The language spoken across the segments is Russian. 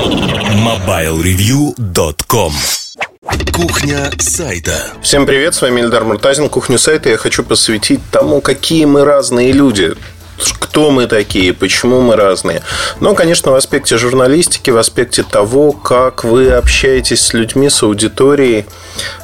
MobileReview.com Кухня сайта. Всем привет, с вами Эльдар Муртазин. Кухню сайта я хочу посвятить тому, какие мы разные люди кто мы такие, почему мы разные. Но, конечно, в аспекте журналистики, в аспекте того, как вы общаетесь с людьми, с аудиторией.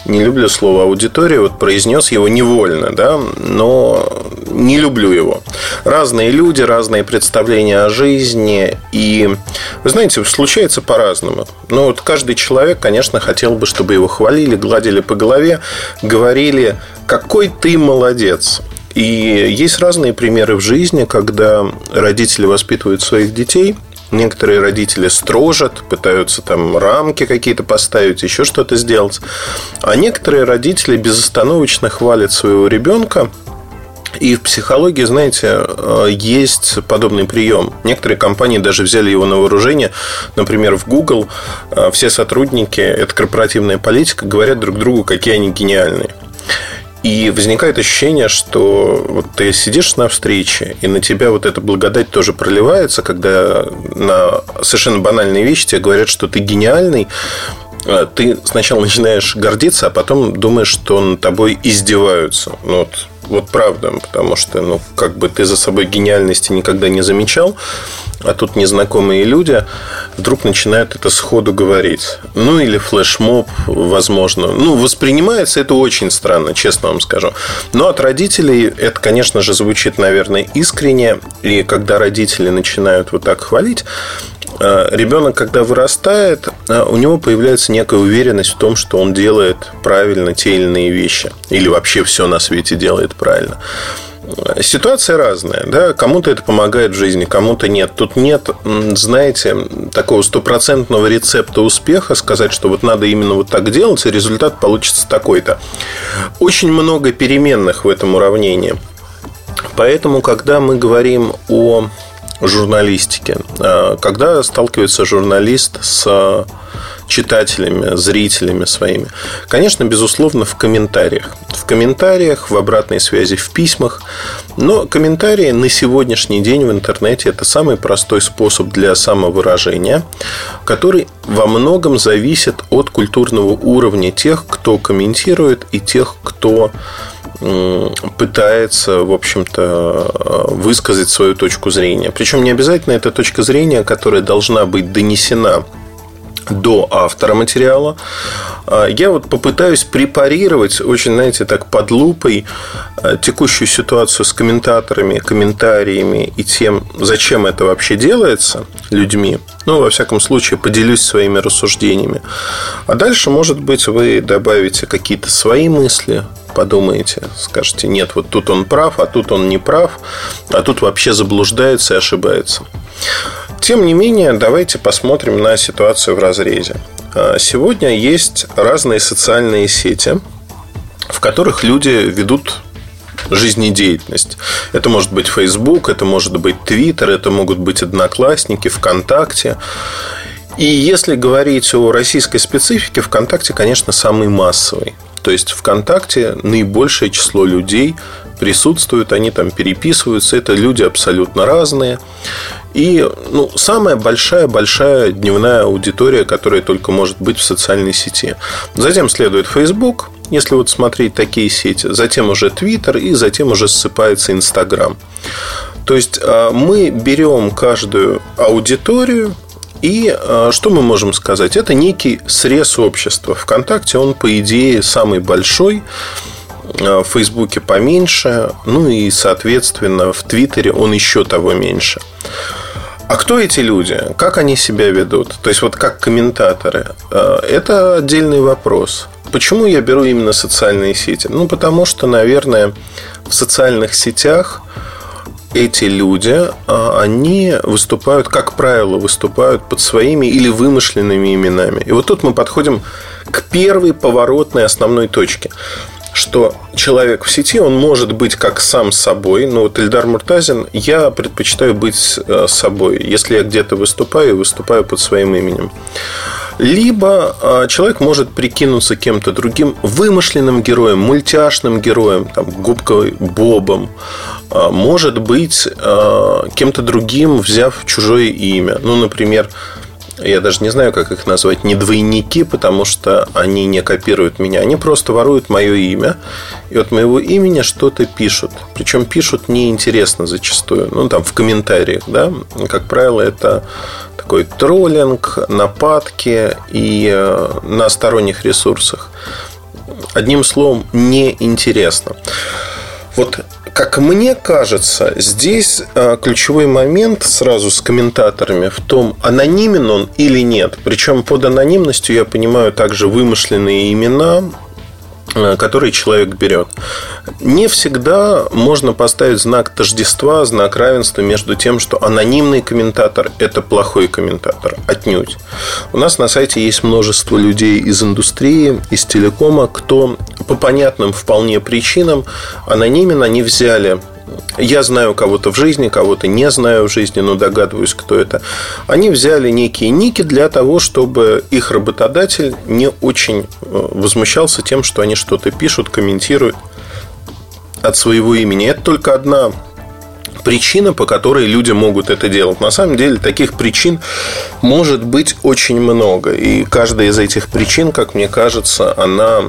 Не люблю слово аудитория, вот произнес его невольно, да, но не люблю его. Разные люди, разные представления о жизни. И, вы знаете, случается по-разному. Но вот каждый человек, конечно, хотел бы, чтобы его хвалили, гладили по голове, говорили, какой ты молодец. И есть разные примеры в жизни, когда родители воспитывают своих детей. Некоторые родители строжат, пытаются там рамки какие-то поставить, еще что-то сделать. А некоторые родители безостановочно хвалят своего ребенка, и в психологии, знаете, есть подобный прием. Некоторые компании даже взяли его на вооружение. Например, в Google все сотрудники, это корпоративная политика, говорят друг другу, какие они гениальные. И возникает ощущение, что вот ты сидишь на встрече, и на тебя вот эта благодать тоже проливается, когда на совершенно банальные вещи тебе говорят, что ты гениальный, а ты сначала начинаешь гордиться, а потом думаешь, что над тобой издеваются. Ну, вот вот правда, потому что, ну, как бы ты за собой гениальности никогда не замечал, а тут незнакомые люди вдруг начинают это сходу говорить. Ну, или флешмоб, возможно. Ну, воспринимается это очень странно, честно вам скажу. Но от родителей это, конечно же, звучит, наверное, искренне. И когда родители начинают вот так хвалить, ребенок, когда вырастает, э, у него появляется некая уверенность в том, что он делает правильно те или иные вещи. Или вообще все на свете делает правильно. Э, ситуация разная, да, кому-то это помогает в жизни, кому-то нет. Тут нет, знаете, такого стопроцентного рецепта успеха, сказать, что вот надо именно вот так делать, и результат получится такой-то. Очень много переменных в этом уравнении. Поэтому, когда мы говорим о журналистики. А, когда сталкивается журналист с читателями, зрителями своими? Конечно, безусловно, в комментариях. В комментариях, в обратной связи, в письмах. Но комментарии на сегодняшний день в интернете – это самый простой способ для самовыражения, который во многом зависит от культурного уровня тех, кто комментирует, и тех, кто пытается, в общем-то, высказать свою точку зрения. Причем не обязательно эта точка зрения, которая должна быть донесена до автора материала. А, я вот попытаюсь препарировать очень, знаете, так под лупой а, текущую ситуацию с комментаторами, комментариями и тем, зачем это вообще делается людьми. Ну, во всяком случае, поделюсь своими рассуждениями. А дальше, может быть, вы добавите какие-то свои мысли, подумаете, скажете, нет, вот тут он прав, а тут он не прав, а тут вообще заблуждается и ошибается. Тем не менее, давайте посмотрим на ситуацию в разрезе. А, сегодня есть разные социальные сети, в которых люди ведут жизнедеятельность. Это может быть Facebook, это может быть Twitter, это могут быть Одноклассники, ВКонтакте. И если говорить о российской специфике, ВКонтакте, конечно, самый массовый. То есть ВКонтакте наибольшее число людей присутствуют, они там переписываются. Это люди абсолютно разные. И ну, самая большая-большая дневная аудитория, которая только может быть в социальной сети. Затем следует Facebook, если вот смотреть такие сети. Затем уже Twitter и затем уже ссыпается Instagram. То есть а, мы берем каждую аудиторию, и э, что мы можем сказать? Это некий срез общества. Вконтакте он, по идее, самый большой. Э, в Фейсбуке поменьше. Ну и, соответственно, в Твиттере он еще того меньше. А кто эти люди? Как они себя ведут? То есть, вот как комментаторы. Э, это отдельный вопрос. Почему я беру именно социальные сети? Ну, потому что, наверное, в социальных сетях эти люди, а, они выступают, как правило, выступают под своими или вымышленными именами. И вот тут мы подходим к первой поворотной основной точке что человек в сети, он может быть как сам собой. Ну, вот Эльдар Муртазин, я предпочитаю быть э, собой. Если я где-то выступаю, выступаю под своим именем. Либо а, человек может прикинуться кем-то другим вымышленным героем, мультяшным героем, там, губкой Бобом. А, может быть кем-то другим, взяв чужое имя. Ну, например, я даже не знаю, как их назвать, не двойники, потому что они не копируют меня. Они просто воруют мое имя. И от моего имени что-то пишут. Причем пишут неинтересно зачастую. Ну, там, в комментариях, да. Как правило, это такой троллинг, нападки и э, на сторонних ресурсах. Одним словом, неинтересно. Вот как мне кажется, здесь а, ключевой момент сразу с комментаторами в том, анонимен он или нет. Причем под анонимностью я понимаю также вымышленные имена, который человек берет. Не всегда можно поставить знак тождества, знак равенства между тем, что анонимный комментатор – это плохой комментатор. Отнюдь. У нас на сайте есть множество людей из индустрии, из телекома, кто по понятным вполне причинам анонимен, они взяли я знаю кого-то в жизни, кого-то не знаю в жизни, но догадываюсь, кто это. Они взяли некие ники для того, чтобы их работодатель не очень э, возмущался тем, что они что-то пишут, комментируют от своего имени. Это только одна причина, по которой люди могут это делать. На самом деле таких причин может быть очень много. И каждая из этих причин, как мне кажется, она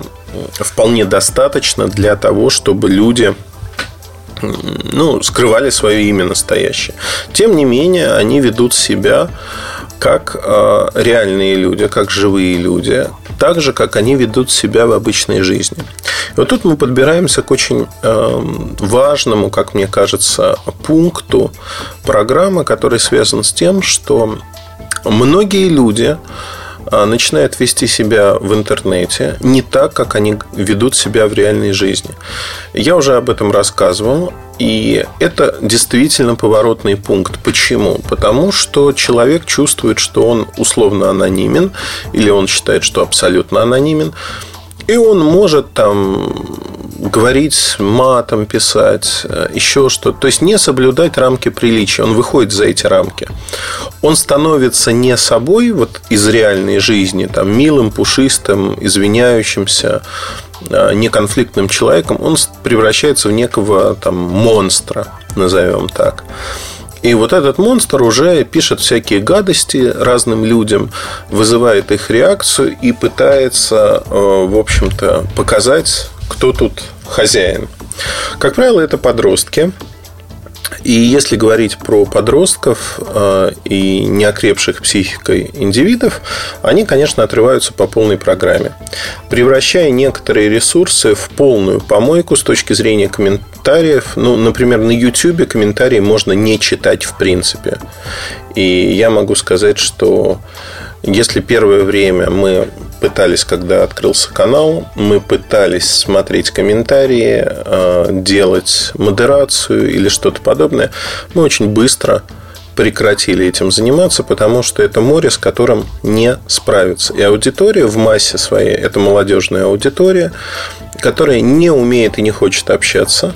вполне достаточно для того, чтобы люди ну, скрывали свое имя настоящее. Тем не менее, они ведут себя как э, реальные люди, как живые люди, так же, как они ведут себя в обычной жизни. И вот тут мы подбираемся к очень э, важному, как мне кажется, пункту программы, который связан с тем, что многие люди а, начинают вести себя в интернете не так, как они ведут себя в реальной жизни. Я уже об этом рассказывал. И это действительно поворотный пункт. Почему? Потому что человек чувствует, что он условно анонимен, или он считает, что абсолютно анонимен. И он может там говорить матом, писать, э, еще что-то. То есть не соблюдать рамки приличия. Он выходит за эти рамки. Он становится не собой вот из реальной жизни, там, милым, пушистым, извиняющимся, э, неконфликтным человеком. Он превращается в некого там монстра, назовем так. И вот этот монстр уже пишет всякие гадости разным людям, вызывает их реакцию и пытается, э, в общем-то, показать, кто тут хозяин. Как правило, это подростки. И если говорить про подростков э, и неокрепших психикой индивидов, они, конечно, отрываются по полной программе, превращая некоторые ресурсы в полную помойку с точки зрения комментариев. Ну, например, на YouTube комментарии можно не читать в принципе. И я могу сказать, что если первое время мы пытались, когда открылся канал, мы пытались смотреть комментарии, э, делать модерацию или что-то подобное, мы очень быстро прекратили этим заниматься, потому что это море, с которым не справиться. И аудитория в массе своей – это молодежная аудитория, которая не умеет и не хочет общаться,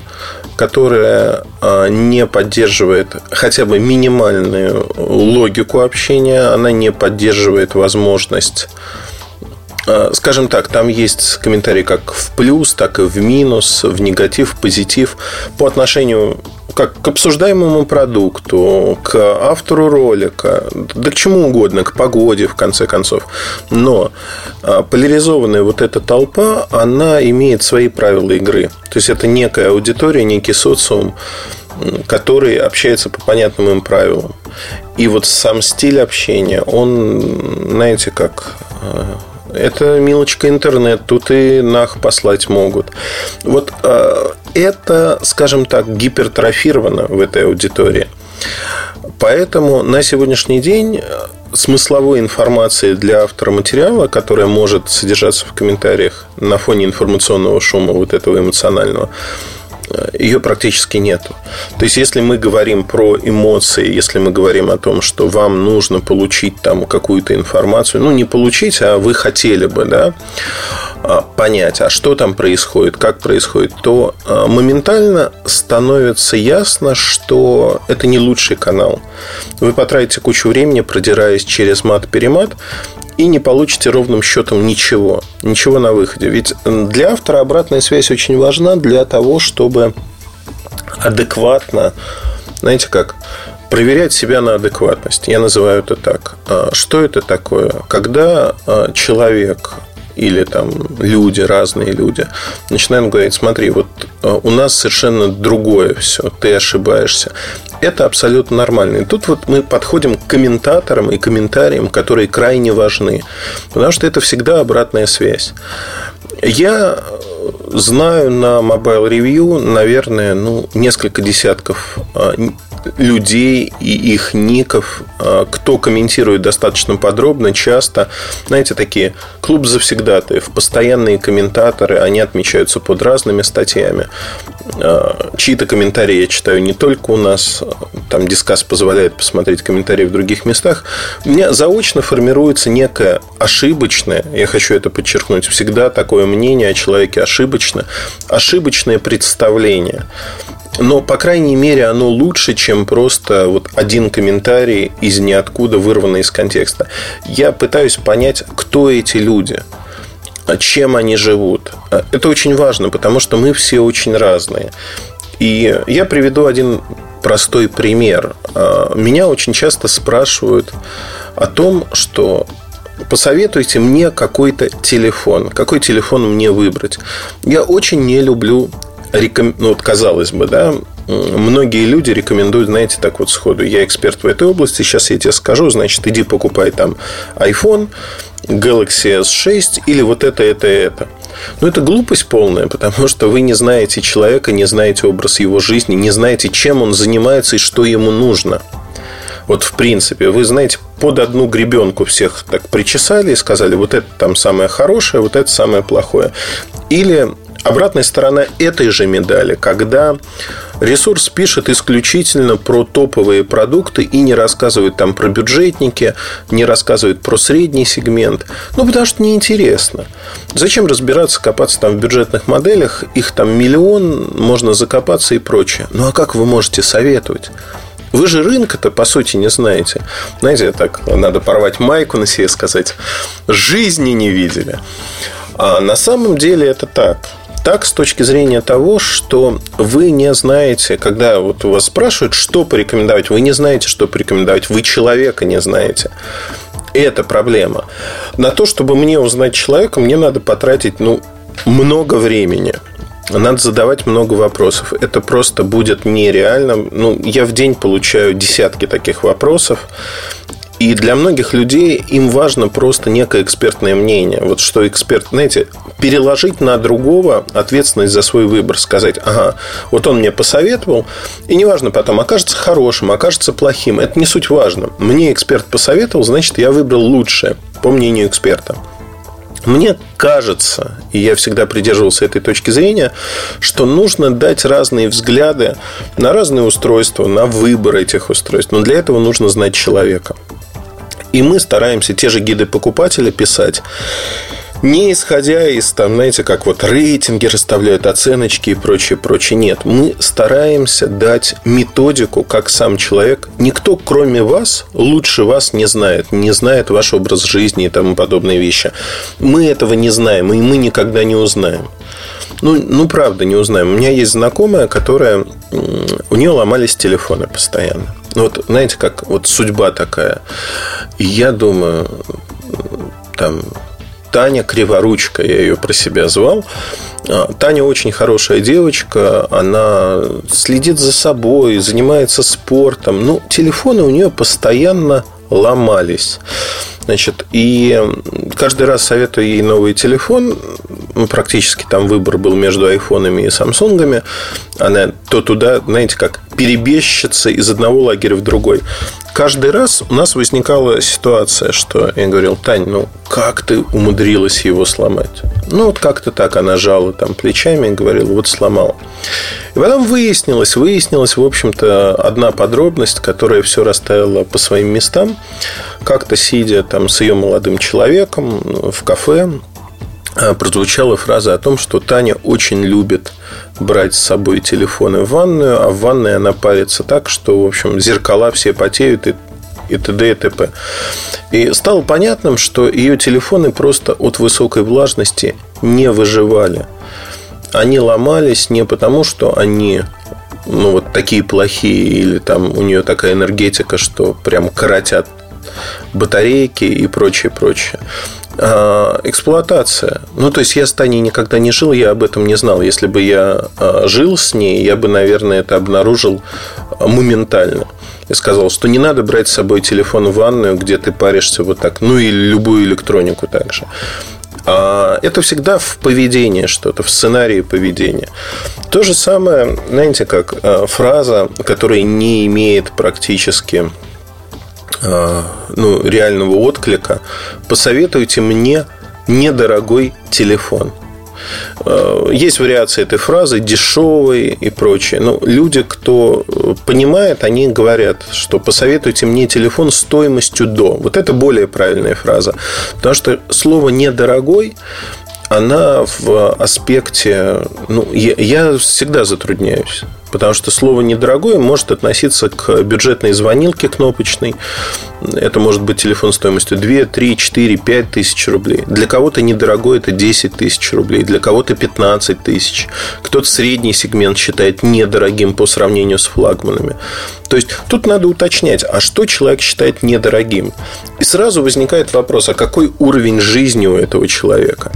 которая э, не поддерживает хотя бы минимальную логику общения, она не поддерживает возможность скажем так, там есть комментарии как в плюс, так и в минус, в негатив, в позитив по отношению как к обсуждаемому продукту, к автору ролика, да к чему угодно, к погоде, в конце концов. Но э, поляризованная вот эта толпа, она имеет свои правила игры. То есть, это некая аудитория, некий социум, который общается по понятным им правилам. И вот сам стиль общения, он, знаете, как э, это милочка интернет, тут и нах послать могут. Вот э, это, скажем так, гипертрофировано в этой аудитории. Поэтому на сегодняшний день э, смысловой информации для автора материала, которая может содержаться в комментариях на фоне информационного шума вот этого эмоционального, ее практически нету. То есть, если мы говорим про эмоции, если мы говорим о том, что вам нужно получить там какую-то информацию, ну, не получить, а вы хотели бы, да, а, понять, а что там происходит, как происходит, то а, моментально становится ясно, что это не лучший канал. Вы потратите кучу времени, продираясь через мат-перемат, и не получите ровным счетом ничего. Ничего на выходе. Ведь для автора обратная связь очень важна для того, чтобы адекватно, знаете как, проверять себя на адекватность. Я называю это так. А, что это такое? Когда а, человек или там люди, разные люди, начинают говорить, смотри, вот у нас совершенно другое все, ты ошибаешься. Это абсолютно нормально. И тут вот мы подходим к комментаторам и комментариям, которые крайне важны. Потому что это всегда обратная связь. Я знаю на Mobile Review, наверное, ну, несколько десятков а, людей и их ников, а, кто комментирует достаточно подробно, часто, знаете, такие клуб завсегдатаев, постоянные комментаторы, они отмечаются под разными статьями. А, чьи-то комментарии я читаю не только у нас, там дискас позволяет посмотреть комментарии в других местах. У меня заочно формируется некое ошибочное, я хочу это подчеркнуть, всегда такое мнение о человеке ошибочно, ошибочное представление. Но, по крайней мере, оно лучше, чем просто вот один комментарий из ниоткуда, вырванный из контекста. Я пытаюсь понять, кто эти люди чем они живут. Это очень важно, потому что мы все очень разные. И я приведу один простой пример. Меня очень часто спрашивают о том, что посоветуйте мне какой-то телефон. Какой телефон мне выбрать? Я очень не люблю реком... ну, вот казалось бы, да, многие люди рекомендуют, знаете, так вот сходу, я эксперт в этой области, сейчас я тебе скажу, значит, иди покупай там iPhone, Galaxy S6 или вот это, это, это. Ну, это глупость полная, потому что вы не знаете человека, не знаете образ его жизни, не знаете, чем он занимается и что ему нужно. Вот в принципе, вы знаете, под одну гребенку всех так причесали и сказали, вот это там самое хорошее, вот это самое плохое. Или обратная сторона этой же медали, когда ресурс пишет исключительно про топовые продукты и не рассказывает там про бюджетники, не рассказывает про средний сегмент. Ну, потому что неинтересно. Зачем разбираться, копаться там в бюджетных моделях? Их там миллион, можно закопаться и прочее. Ну, а как вы можете советовать? Вы же рынка-то, по сути, не знаете. Знаете, так надо порвать майку на себе сказать. Жизни не видели. А на самом деле это так так с точки зрения того, что вы не знаете, когда вот вас спрашивают, что порекомендовать, вы не знаете, что порекомендовать, вы человека не знаете. Это проблема. На то, чтобы мне узнать человека, мне надо потратить ну, много времени. Надо задавать много вопросов. Это просто будет нереально. Ну, я в день получаю десятки таких вопросов. И для многих людей им важно просто некое экспертное мнение. Вот что эксперт, знаете, переложить на другого ответственность за свой выбор, сказать, ага, вот он мне посоветовал, и неважно потом, окажется хорошим, окажется плохим, это не суть важно. Мне эксперт посоветовал, значит, я выбрал лучшее, по мнению эксперта. Мне кажется, и я всегда придерживался этой точки зрения, что нужно дать разные взгляды на разные устройства, на выбор этих устройств. Но для этого нужно знать человека. И мы стараемся те же гиды покупателя писать не исходя из, там, знаете, как вот рейтинги расставляют, оценочки и прочее, прочее. Нет, мы стараемся дать методику, как сам человек. Никто, кроме вас, лучше вас не знает. Не знает ваш образ жизни и тому подобные вещи. Мы этого не знаем, и мы никогда не узнаем. Ну, ну, правда, не узнаем. У меня есть знакомая, которая... У нее ломались телефоны постоянно. Ну, вот, знаете, как вот судьба такая. И я думаю, там, Таня Криворучка, я ее про себя звал. А, Таня очень хорошая девочка, она следит за собой, занимается спортом. Ну, телефоны у нее постоянно ломались. Значит, и каждый раз советую ей новый телефон. Ну, практически там выбор был между айфонами и самсунгами. Она то туда, знаете, как перебежчица из одного лагеря в другой. Каждый раз у нас возникала ситуация, что я говорил, Тань, ну как ты умудрилась его сломать? Ну вот как-то так она жала там плечами и говорила, вот сломал. И потом выяснилось, выяснилась, в общем-то, одна подробность, которая все расставила по своим местам. Как-то сидя там с ее молодым человеком в кафе, прозвучала фраза о том, что Таня очень любит брать с собой телефоны в ванную, а в ванной она парится так, что, в общем, зеркала все потеют и и т.д. и т.п. И стало понятным, что ее телефоны просто от высокой влажности не выживали. Они ломались не потому, что они ну, вот такие плохие, или там у нее такая энергетика, что прям коротят батарейки и прочее, прочее. А, эксплуатация. Ну, то есть я с Таней никогда не жил, я об этом не знал. Если бы я а, жил с ней, я бы, наверное, это обнаружил моментально. Я сказал, что не надо брать с собой телефон в ванную, где ты паришься вот так. Ну, или любую электронику также. А это всегда в поведении что-то, в сценарии поведения. То же самое, знаете, как фраза, которая не имеет практически ну, реального отклика, посоветуйте мне недорогой телефон. Э, есть вариации этой фразы, дешевый и прочее. Но люди, кто понимает, они говорят, что посоветуйте мне телефон стоимостью до. Вот это более правильная фраза. Потому что слово недорогой она в аспекте... Ну, я, я всегда затрудняюсь. Потому что слово недорогое может относиться к бюджетной звонилке кнопочной. Это может быть телефон стоимостью 2, 3, 4, 5 тысяч рублей. Для кого-то недорогой это 10 тысяч рублей, для кого-то 15 тысяч. Кто-то средний сегмент считает недорогим по сравнению с флагманами. То есть тут надо уточнять, а что человек считает недорогим? И сразу возникает вопрос, а какой уровень жизни у этого человека?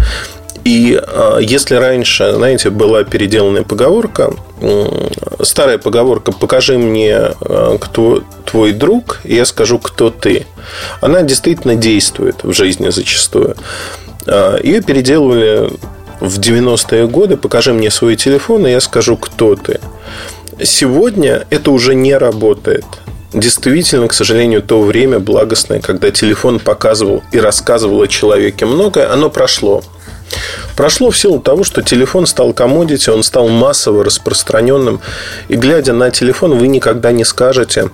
И а, если раньше, знаете, была переделанная поговорка, старая поговорка «покажи мне, а, кто твой друг, и я скажу, кто ты», она действительно действует в жизни зачастую. А, Ее переделывали в 90-е годы «покажи мне свой телефон, и я скажу, кто ты». Сегодня это уже не работает. Действительно, к сожалению, то время благостное, когда телефон показывал и рассказывал о человеке многое, оно прошло. Прошло в силу того, что телефон стал комодити, он стал массово распространенным. И глядя на телефон, вы никогда не скажете,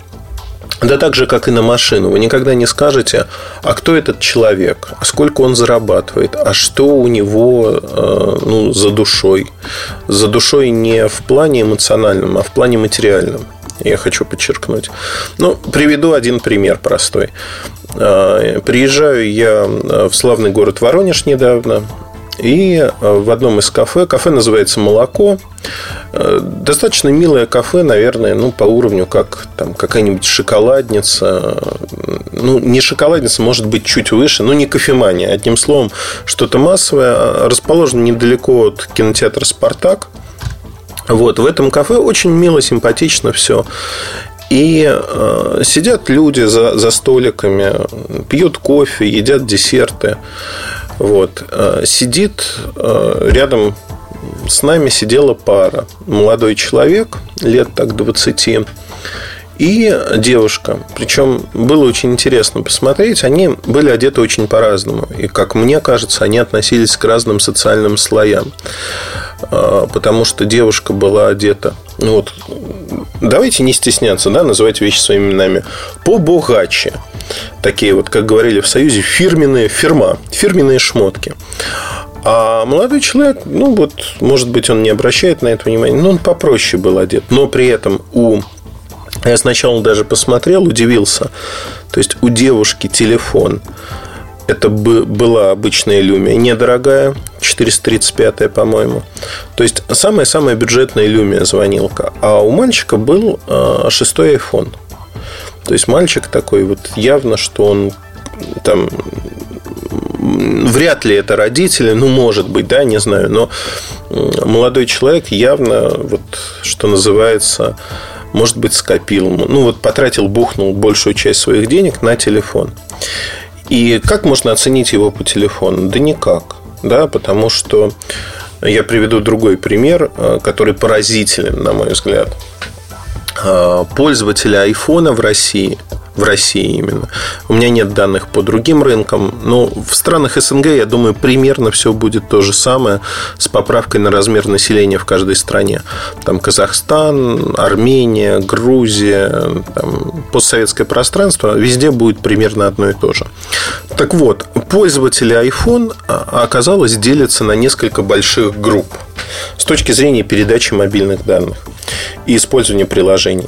да так же, как и на машину. Вы никогда не скажете, а кто этот человек, а сколько он зарабатывает, а что у него э, ну, за душой. За душой не в плане эмоциональном, а в плане материальном. Я хочу подчеркнуть. Ну, приведу один пример простой. Э, приезжаю я в славный город Воронеж недавно. И э, в одном из кафе, кафе называется «Молоко», э, достаточно милое кафе, наверное, ну, по уровню, как там какая-нибудь шоколадница. Ну, не шоколадница, может быть, чуть выше, но не кофемания. Одним словом, что-то массовое. А, расположено недалеко от кинотеатра «Спартак». Вот, в этом кафе очень мило, симпатично все. И э, сидят люди за, за столиками, пьют кофе, едят десерты. Вот. Э, сидит э, рядом с нами сидела пара. Молодой человек, лет так 20, и девушка. Причем было очень интересно посмотреть. Они были одеты очень по-разному. И, как мне кажется, они относились к разным социальным слоям. Э, потому что девушка была одета ну вот, давайте не стесняться, да, называть вещи своими именами, побогаче. Такие вот, как говорили в Союзе, фирменные, фирма, фирменные шмотки. А молодой человек, ну вот, может быть, он не обращает на это внимания, но он попроще был одет. Но при этом у... Я сначала даже посмотрел, удивился. То есть у девушки телефон это была обычная Lumia, недорогая, 435, по-моему. То есть, самая-самая бюджетная Lumia звонилка. А у мальчика был а, шестой iPhone. То есть, мальчик такой вот явно, что он там вряд ли это родители, ну, может быть, да, не знаю, но молодой человек явно, вот, что называется, может быть, скопил, ну, вот потратил, бухнул большую часть своих денег на телефон. И как можно оценить его по телефону? Да никак. Да, потому что я приведу другой пример, э, который поразителен, на мой взгляд. Э, пользователи айфона в России в России именно. У меня нет данных по другим рынкам, но в странах СНГ, я думаю, примерно все будет то же самое с поправкой на размер населения в каждой стране. Там Казахстан, Армения, Грузия, там, постсоветское пространство, везде будет примерно одно и то же. Так вот, пользователи iPhone а, оказалось делятся на несколько больших групп с точки зрения передачи мобильных данных и использования приложений.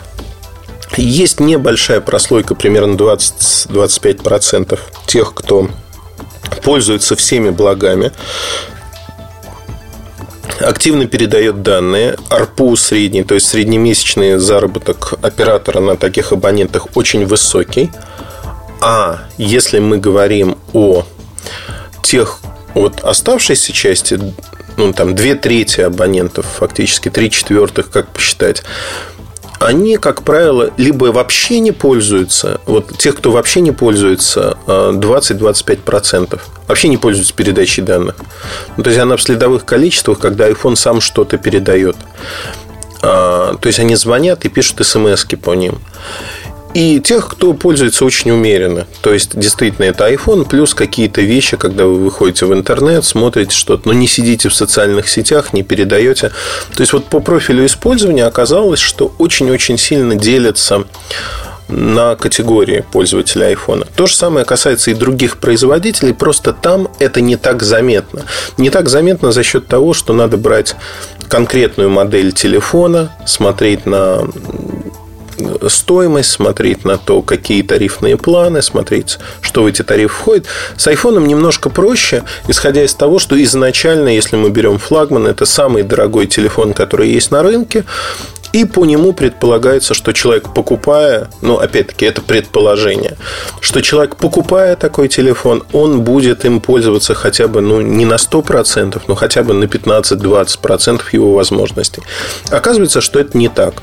Есть небольшая прослойка, примерно 20-25% тех, кто пользуется всеми благами. активно передает данные. АРПУ средний, то есть среднемесячный заработок оператора на таких абонентах очень высокий. А если мы говорим о тех вот оставшейся части, ну, там, две трети абонентов, фактически три четвертых, как посчитать, они, как правило, либо вообще не пользуются, вот тех, кто вообще не пользуется, 20-25%, вообще не пользуются передачей данных. Ну, то есть она в следовых количествах, когда iPhone сам что-то передает. А, то есть они звонят и пишут смс по ним и тех, кто пользуется очень умеренно. То есть, действительно, это iPhone плюс какие-то вещи, когда вы выходите в интернет, смотрите что-то, но не сидите в социальных сетях, не передаете. То есть, вот по профилю использования оказалось, что очень-очень сильно делятся на категории пользователя iPhone. То же самое касается и других производителей, просто там это не так заметно. Не так заметно за счет того, что надо брать конкретную модель телефона, смотреть на стоимость, смотреть на то, какие тарифные планы, смотреть, что в эти тарифы входит. С iPhone немножко проще, исходя из того, что изначально, если мы берем флагман, это самый дорогой телефон, который есть на рынке, и по нему предполагается, что человек покупая, ну, опять-таки, это предположение, что человек, покупая такой телефон, он будет им пользоваться хотя бы, ну, не на 100%, но хотя бы на 15-20% его возможностей. Оказывается, что это не так.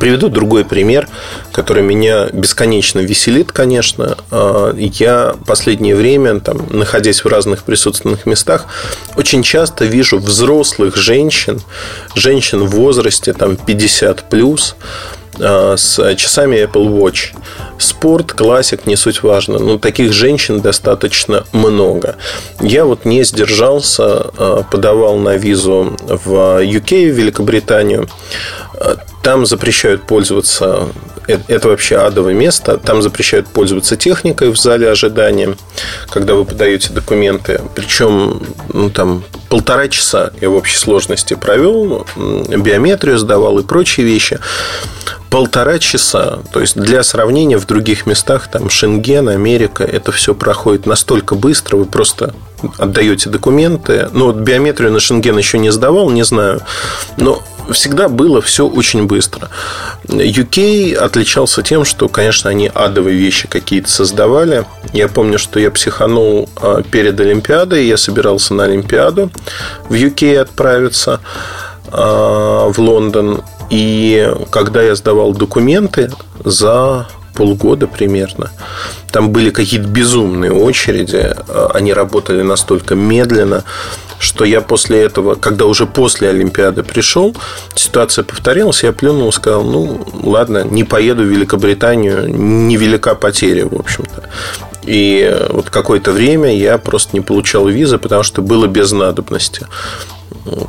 Приведу другой пример, который меня бесконечно веселит, конечно. А, я последнее время, там, находясь в разных присутственных местах, очень часто вижу взрослых женщин, женщин в возрасте там, 50 плюс, а, с часами Apple Watch. Спорт, классик, не суть важно. Но таких женщин достаточно много. Я вот не сдержался, а, подавал на визу в UK, в Великобританию. Там запрещают пользоваться это вообще адовое место. Там запрещают пользоваться техникой в зале ожидания, когда вы подаете документы. Причем ну, там полтора часа я в общей сложности провел, биометрию сдавал и прочие вещи. Полтора часа. То есть для сравнения в других местах, там Шенген, Америка, это все проходит настолько быстро, вы просто отдаете документы. Ну, вот биометрию на Шенген еще не сдавал, не знаю. Но всегда было все очень быстро. UK отличался тем, что, конечно, они адовые вещи какие-то создавали. Я помню, что я психанул а, перед Олимпиадой, я собирался на Олимпиаду в UK отправиться а, в Лондон. И когда я сдавал документы за полгода примерно. Там были какие-то безумные очереди. А, они работали настолько медленно что я после этого, когда уже после Олимпиады пришел, ситуация повторилась, я плюнул сказал, ну, ладно, не поеду в Великобританию, невелика потеря, в общем-то. И вот какое-то время я просто не получал визы, потому что было без надобности.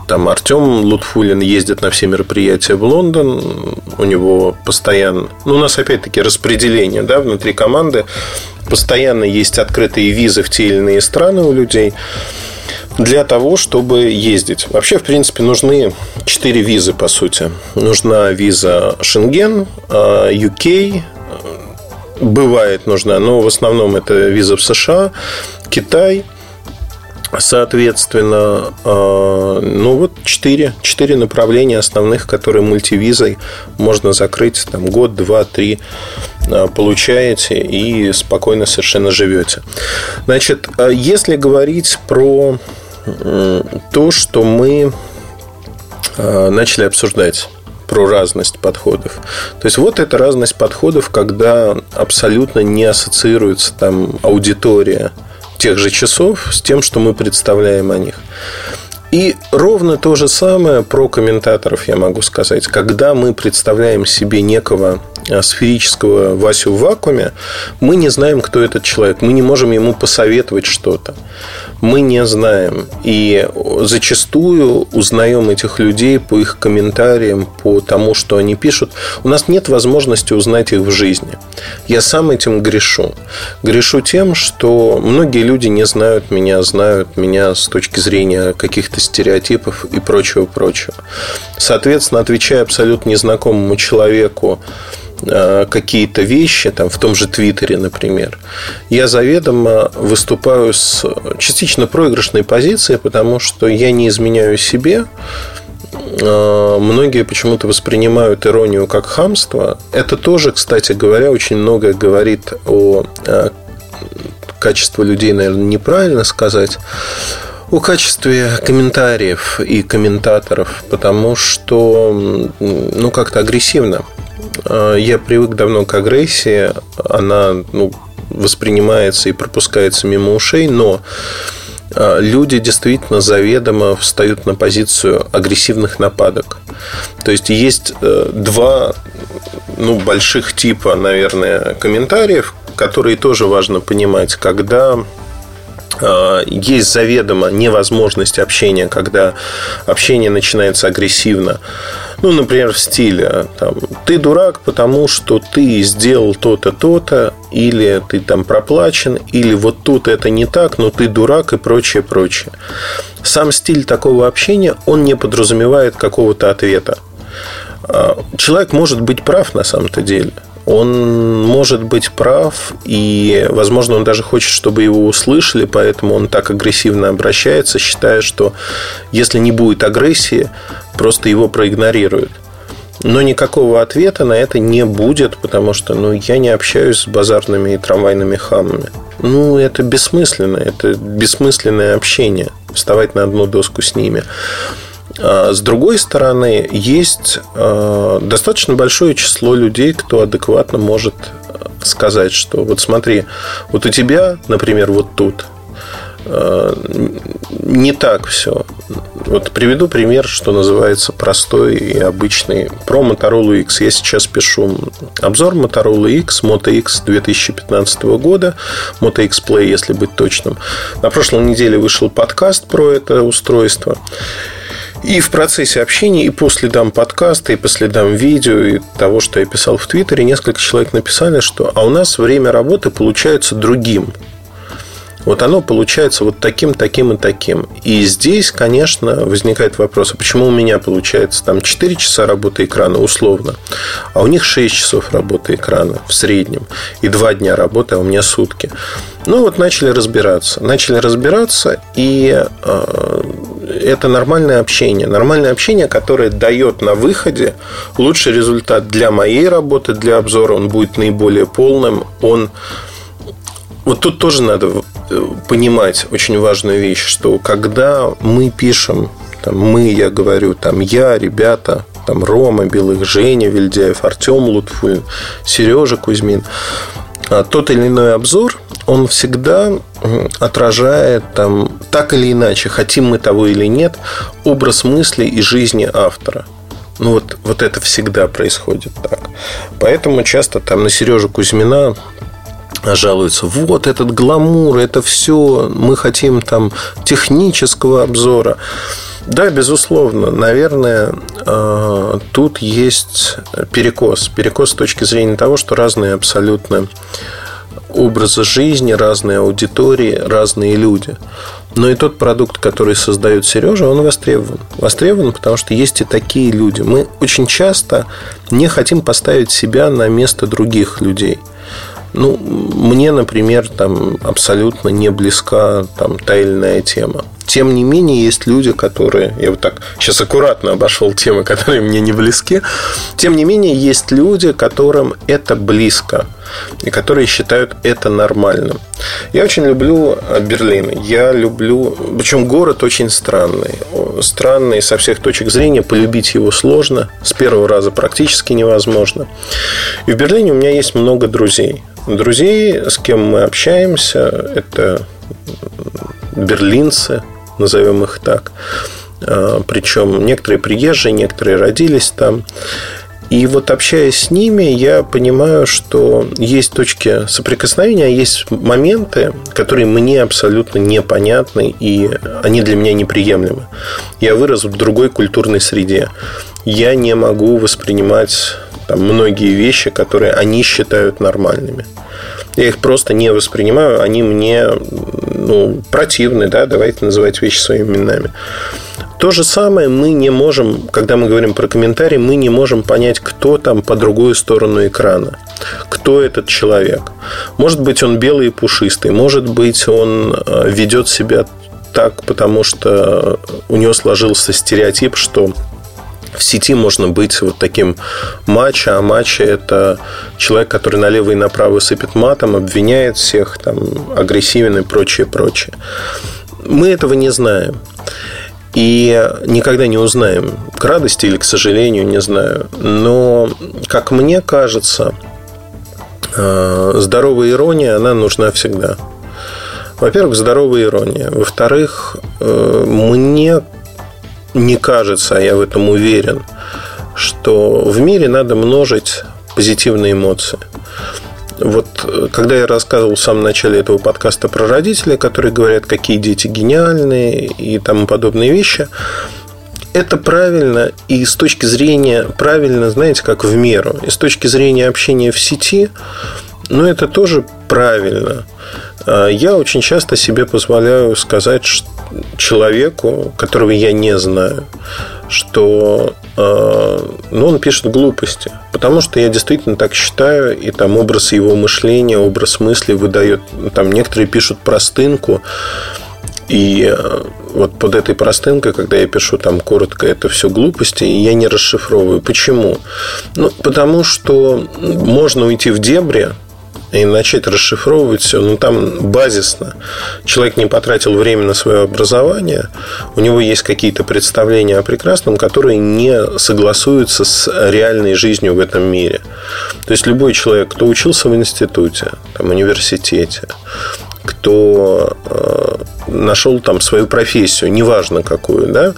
Там Артем Лутфулин ездит на все мероприятия в Лондон. У него постоянно... Ну, у нас опять-таки распределение да, внутри команды. Постоянно есть открытые визы в те или иные страны у людей для того, чтобы ездить. Вообще, в принципе, нужны четыре визы, по сути. Нужна виза Шенген, UK, бывает нужна, но в основном это виза в США, Китай, Соответственно, а, ну вот четыре, четыре направления основных, которые мультивизой можно закрыть там год, два, три а, получаете и спокойно совершенно живете. Значит, а если говорить про то, что мы начали обсуждать про разность подходов. То есть вот эта разность подходов, когда абсолютно не ассоциируется там аудитория тех же часов с тем, что мы представляем о них. И ровно то же самое про комментаторов я могу сказать. Когда мы представляем себе некого а, сферического Васю в вакууме, мы не знаем, кто этот человек. Мы не можем ему посоветовать что-то мы не знаем. И зачастую узнаем этих людей по их комментариям, по тому, что они пишут. У нас нет возможности узнать их в жизни. Я сам этим грешу. Грешу тем, что многие люди не знают меня, знают меня с точки зрения каких-то стереотипов и прочего-прочего. Соответственно, отвечая абсолютно незнакомому человеку, какие-то вещи, там, в том же Твиттере, например, я заведомо выступаю с частично проигрышной позиции, потому что я не изменяю себе, э, многие почему-то воспринимают иронию как хамство. Это тоже, кстати говоря, очень многое говорит о э, качестве людей, наверное, неправильно сказать о качестве комментариев и комментаторов, потому что, ну, как-то агрессивно. А, я привык давно к агрессии, она ну, воспринимается и пропускается мимо ушей, но а, люди действительно заведомо встают на позицию агрессивных нападок. То есть есть э, два ну, больших типа, наверное, комментариев, которые тоже важно понимать, когда есть заведомо невозможность общения, когда общение начинается агрессивно. Ну, например, в стиле там, ты дурак, потому что ты сделал то-то, то-то, или ты там проплачен, или вот тут это не так, но ты дурак и прочее, прочее. Сам стиль такого общения, он не подразумевает какого-то ответа. А, человек может быть прав на самом-то деле он может быть прав, и, возможно, он даже хочет, чтобы его услышали, поэтому он так агрессивно обращается, считая, что если не будет агрессии, просто его проигнорируют. Но никакого ответа на это не будет, потому что ну, я не общаюсь с базарными и трамвайными хамами. Ну, это бессмысленно, это бессмысленное общение, вставать на одну доску с ними. А с другой стороны, есть а, достаточно большое число людей, кто адекватно может сказать, что вот смотри, вот у тебя, например, вот тут не так все. Вот приведу пример, что называется простой и обычный про Motorola X. Я сейчас пишу обзор Motorola X, Moto X 2015 года, Moto X Play, если быть точным. На прошлой неделе вышел подкаст про это устройство. И в процессе общения, и по следам подкаста, и по следам видео, и того, что я писал в Твиттере, несколько человек написали, что а у нас время работы получается другим. Вот оно получается вот таким, таким и таким. И здесь, конечно, возникает вопрос, а почему у меня получается там 4 часа работы экрана условно, а у них 6 часов работы экрана в среднем, и 2 дня работы, а у меня сутки. Ну вот начали разбираться. Начали разбираться, и э, это нормальное общение. Нормальное общение, которое дает на выходе лучший результат для моей работы, для обзора. Он будет наиболее полным. Он вот тут тоже надо понимать очень важную вещь, что когда мы пишем, там, мы, я говорю, там, я, ребята, там, Рома Белых, Женя Вильдяев, Артем Лутфулин, Сережа Кузьмин, а тот или иной обзор, он всегда отражает там, так или иначе, хотим мы того или нет, образ мысли и жизни автора. Ну вот, вот это всегда происходит так. Поэтому часто там на Сережу Кузьмина жалуются, вот этот гламур, это все, мы хотим там технического обзора. Да, безусловно, наверное, э, тут есть перекос. Перекос с точки зрения того, что разные абсолютно образы жизни, разные аудитории, разные люди. Но и тот продукт, который создает Сережа, он востребован. Востребован, потому что есть и такие люди. Мы очень часто не хотим поставить себя на место других людей – ну, мне, например, там абсолютно не близка там, та или иная тема. Тем не менее, есть люди, которые... Я вот так сейчас аккуратно обошел темы, которые мне не близки. Тем не менее, есть люди, которым это близко. И которые считают это нормальным. Я очень люблю э, Берлин. Я люблю... Причем город очень странный. Странный со всех точек зрения. Полюбить его сложно. С первого раза практически невозможно. И в Берлине у меня есть много друзей друзей, с кем мы общаемся, это берлинцы, назовем их так. А, Причем некоторые приезжие, некоторые родились там. И вот общаясь с ними, я понимаю, что есть точки соприкосновения, а есть моменты, которые мне абсолютно непонятны, и они для меня неприемлемы. Я вырос в другой культурной среде. Я не могу воспринимать там, многие вещи, которые они считают нормальными. Я их просто не воспринимаю, они мне ну, противны, да, давайте называть вещи своими именами. То же самое мы не можем, когда мы говорим про комментарии, мы не можем понять, кто там по другую сторону экрана. Кто этот человек. Может быть, он белый и пушистый. Может быть, он э, ведет себя так, потому что у него сложился стереотип, что в сети можно быть вот таким мачо, а мачо – это человек, который налево и направо сыпет матом, обвиняет всех, там, агрессивен и прочее, прочее. Мы этого не знаем. И никогда не узнаем, к радости или к сожалению, не знаю. Но, как мне кажется, э, здоровая ирония, она нужна всегда. Во-первых, здоровая ирония. Во-вторых, э, мне не кажется, а я в этом уверен, что в мире надо множить позитивные эмоции. Вот когда я рассказывал в самом начале этого подкаста про родителей, которые говорят, какие дети гениальные и тому подобные вещи, это правильно и с точки зрения, правильно, знаете, как в меру, и с точки зрения общения в сети, ну, это тоже правильно. А, я очень часто себе позволяю сказать человеку, которого я не знаю, что а, ну, он пишет глупости. Потому что я действительно так считаю, и там образ его мышления, образ мысли выдает. Там некоторые пишут простынку, и а, вот под этой простынкой, когда я пишу там коротко, это все глупости, я не расшифровываю. Почему? Ну, потому что можно уйти в дебри, и начать расшифровывать все, ну там базисно. Человек не потратил время на свое образование, у него есть какие-то представления о прекрасном, которые не согласуются с реальной жизнью в этом мире. То есть любой человек, кто учился в институте, там, университете, кто э, нашел там свою профессию, неважно какую, да,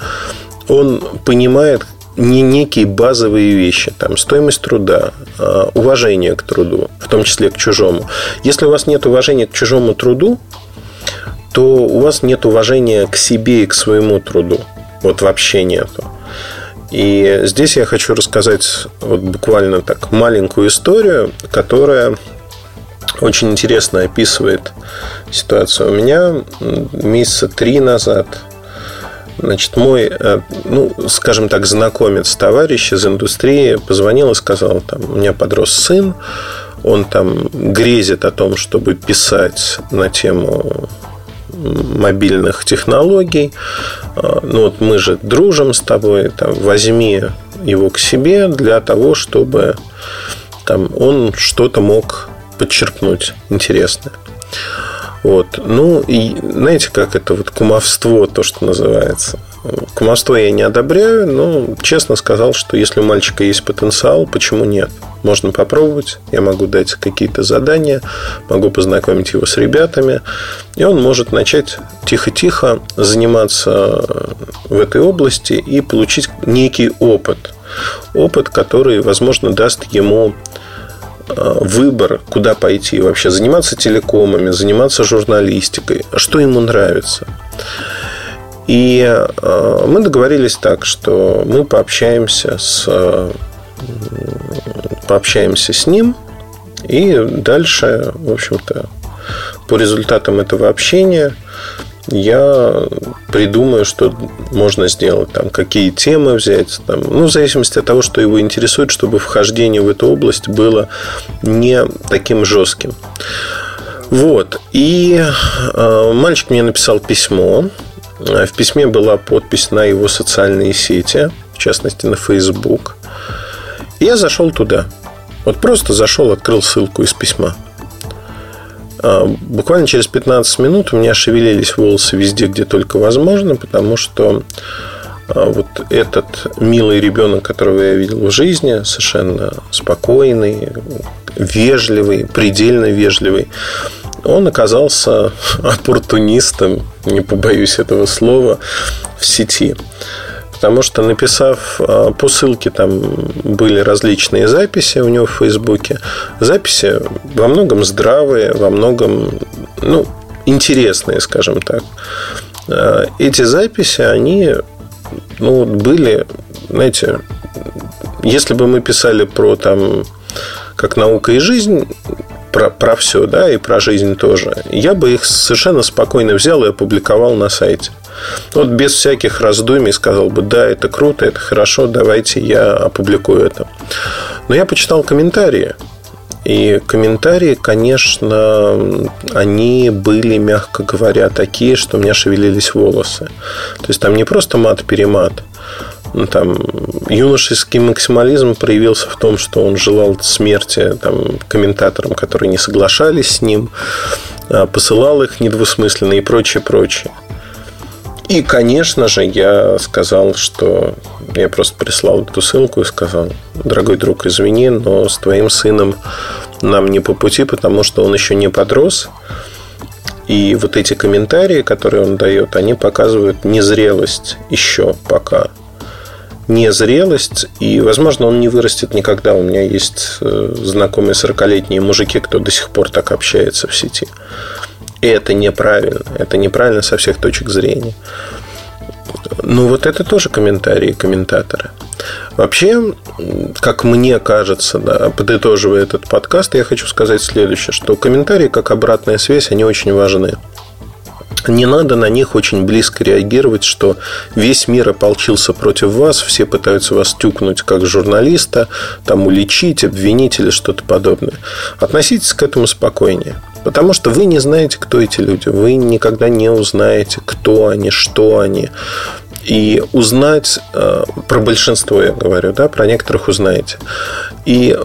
он понимает, не некие базовые вещи, там, стоимость труда, а, уважение к труду, в том числе к чужому. Если у вас нет уважения к чужому труду, то у вас нет уважения к себе и к своему труду. Вот вообще нету. И здесь я хочу рассказать вот буквально так маленькую историю, которая очень интересно описывает ситуацию. У меня месяца три назад Значит, мой, э, ну, скажем так, знакомец, товарищ из индустрии позвонил и сказал, там, у меня подрос сын, он там грезит о том, чтобы писать на тему мобильных технологий. А, ну вот мы же дружим с тобой, там, возьми его к себе для того, чтобы там, он что-то мог подчеркнуть интересное. Вот. Ну, и знаете, как это вот кумовство, то, что называется. Кумовство я не одобряю, но честно сказал, что если у мальчика есть потенциал, почему нет? Можно попробовать, я могу дать какие-то задания, могу познакомить его с ребятами, и он может начать тихо-тихо заниматься в этой области и получить некий опыт. Опыт, который, возможно, даст ему выбор, куда пойти вообще, заниматься телекомами, заниматься журналистикой, что ему нравится. И э, мы договорились так, что мы пообщаемся с, пообщаемся с ним, и дальше, в общем-то, по результатам этого общения я придумаю, что можно сделать, там, какие темы взять, там, ну, в зависимости от того, что его интересует, чтобы вхождение в эту область было не таким жестким. Вот. И э, мальчик мне написал письмо. В письме была подпись на его социальные сети, в частности, на Facebook. И я зашел туда. Вот просто зашел, открыл ссылку из письма. А, буквально через 15 минут у меня шевелились волосы везде, где только возможно, потому что а, вот этот милый ребенок, которого я видел в жизни, совершенно спокойный, вежливый, предельно вежливый, он оказался оппортунистом, не побоюсь этого слова, в сети. Потому что написав а, по ссылке, там были различные записи у него в Фейсбуке. Записи во многом здравые, во многом ну, интересные, скажем так. А, эти записи, они ну, были, знаете, если бы мы писали про там как наука и жизнь, про, про все, да, и про жизнь тоже, я бы их совершенно спокойно взял и опубликовал на сайте. Вот без всяких раздумий сказал бы, да, это круто, это хорошо, давайте я опубликую это. Но я почитал комментарии, и комментарии, конечно, они были, мягко говоря, такие, что у меня шевелились волосы. То есть там не просто мат-перемат, ну, там, юношеский максимализм проявился в том, что он желал смерти там, комментаторам, которые не соглашались с ним, а, посылал их недвусмысленно и прочее, прочее. И, конечно же, я сказал, что я просто прислал эту ссылку и сказал, дорогой друг, извини, но с твоим сыном нам не по пути, потому что он еще не подрос. И вот эти комментарии, которые он дает, они показывают незрелость еще пока незрелость, и, возможно, он не вырастет никогда. У меня есть э, знакомые 40-летние мужики, кто до сих пор так общается в сети. И это неправильно. Это неправильно со всех точек зрения. Ну, вот это тоже комментарии комментатора. Вообще, как мне кажется, да, подытоживая этот подкаст, я хочу сказать следующее, что комментарии, как обратная связь, они очень важны не надо на них очень близко реагировать, что весь мир ополчился против вас, все пытаются вас тюкнуть как журналиста, там уличить, обвинить или что-то подобное. Относитесь к этому спокойнее. Потому что вы не знаете, кто эти люди. Вы никогда не узнаете, кто они, что они. И узнать э, про большинство, я говорю, да, про некоторых узнаете. И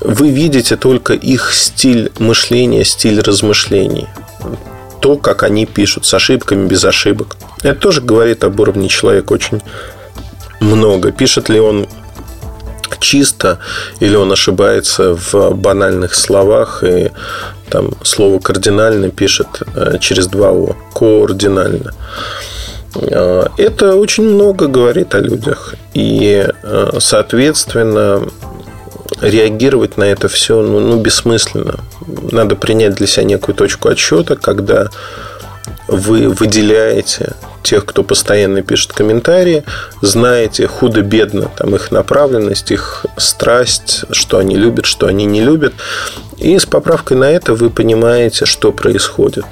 вы видите только их стиль мышления, стиль размышлений то, как они пишут, с ошибками, без ошибок. Это тоже говорит об уровне человека очень много. Пишет ли он чисто, или он ошибается в банальных словах, и там слово кардинально пишет э, через два О, координально. Э, это очень много говорит о людях. И, э, соответственно, реагировать на это все ну, ну, бессмысленно. Надо принять для себя некую точку отсчета, когда вы выделяете тех, кто постоянно пишет комментарии, знаете худо-бедно там их направленность, их страсть, что они любят, что они не любят. И с поправкой на это вы понимаете, что происходит.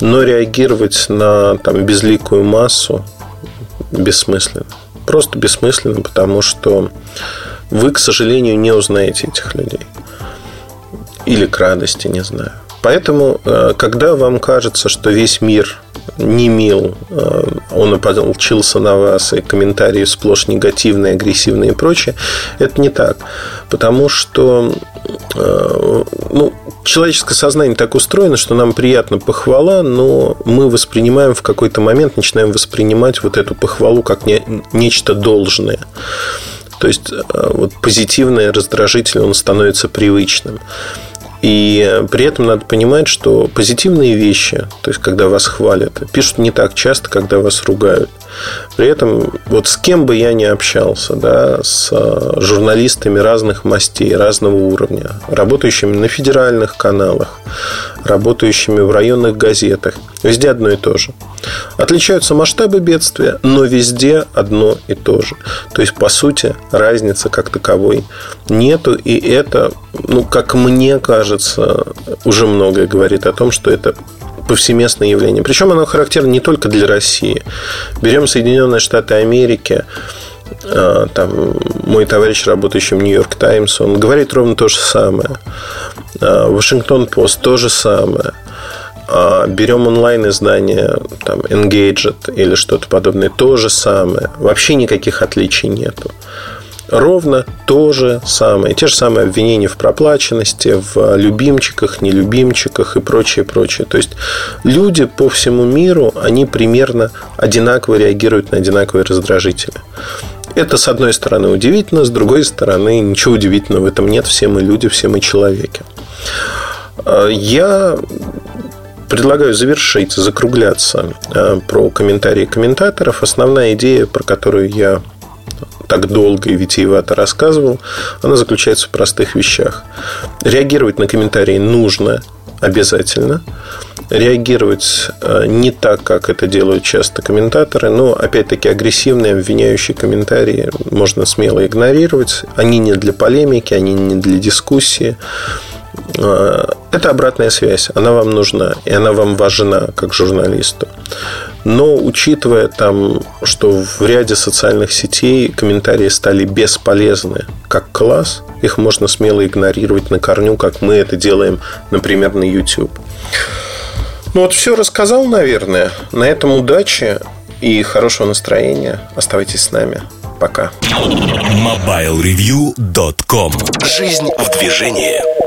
Но реагировать на там, безликую массу бессмысленно. Просто бессмысленно, потому что вы, к сожалению, не узнаете этих людей. Или к радости, не знаю. Поэтому, э, когда вам кажется, что весь мир не мил, э, он ополчился на вас, и комментарии сплошь негативные, агрессивные и прочее, это не так. Потому что э, ну, человеческое сознание так устроено, что нам приятна похвала, но мы воспринимаем в какой-то момент, начинаем воспринимать вот эту похвалу как не, нечто должное. То есть э, вот позитивный раздражитель, он становится привычным. И при этом надо понимать, что позитивные вещи, то есть когда вас хвалят, пишут не так часто, когда вас ругают. При этом вот с кем бы я ни общался, да, с э, журналистами разных мастей, разного уровня, работающими на федеральных каналах, работающими в районных газетах, везде одно и то же. Отличаются масштабы бедствия, но везде одно и то же. То есть, по сути, разницы как таковой нету, и это, ну, как мне кажется, уже многое говорит о том, что это повсеместное явление. Причем оно характерно не только для России. Берем Соединенные Штаты Америки, а, там, мой товарищ, работающий в Нью-Йорк Таймс, он говорит ровно то же самое. А, Вашингтон Пост то же самое. А, берем онлайн издание там, Engaged или что-то подобное, то же самое. Вообще никаких отличий нету ровно то же самое. Те же самые обвинения в проплаченности, в любимчиках, нелюбимчиках и прочее, прочее. То есть люди по всему миру, они примерно одинаково реагируют на одинаковые раздражители. Это, с одной стороны, удивительно, с другой стороны, ничего удивительного в этом нет. Все мы люди, все мы человеки. Я предлагаю завершить, закругляться э, про комментарии комментаторов. Основная идея, про которую я так долго и витиевато рассказывал, она заключается в простых вещах. Реагировать на комментарии нужно обязательно. Реагировать э, не так, как это делают часто комментаторы, но, опять-таки, агрессивные, обвиняющие комментарии можно смело игнорировать. Они не для полемики, они не для дискуссии. Э, это обратная связь. Она вам нужна, и она вам важна как журналисту. Но учитывая там, что в ряде социальных сетей комментарии стали бесполезны как класс, их можно смело игнорировать на корню, как мы это делаем, например, на YouTube. Ну вот все рассказал, наверное. На этом удачи и хорошего настроения. Оставайтесь с нами. Пока. MobileReview.com Жизнь в движении.